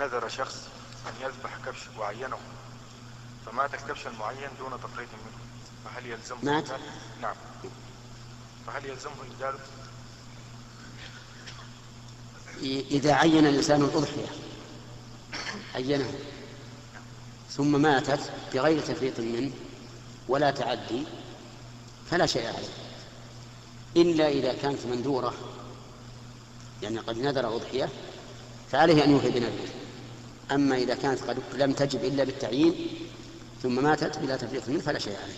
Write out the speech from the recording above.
نذر شخص أن يذبح كبش وعينه فمات الكبش المعين دون تفريط منه. فهل يلزمه مات؟ نعم. فهل يلزمه إبداله؟ إذا عين الإنسان الأضحية عينها ثم ماتت بغير تفريط منه ولا تعدي فلا شيء عليه. إلا إذا كانت مندورة يعني قد نذر أضحية فعليه أن يوفي بنذره أما إذا كانت قد لم تجب إلا بالتعيين ثم ماتت بلا تفريط منه فلا شيء عليه.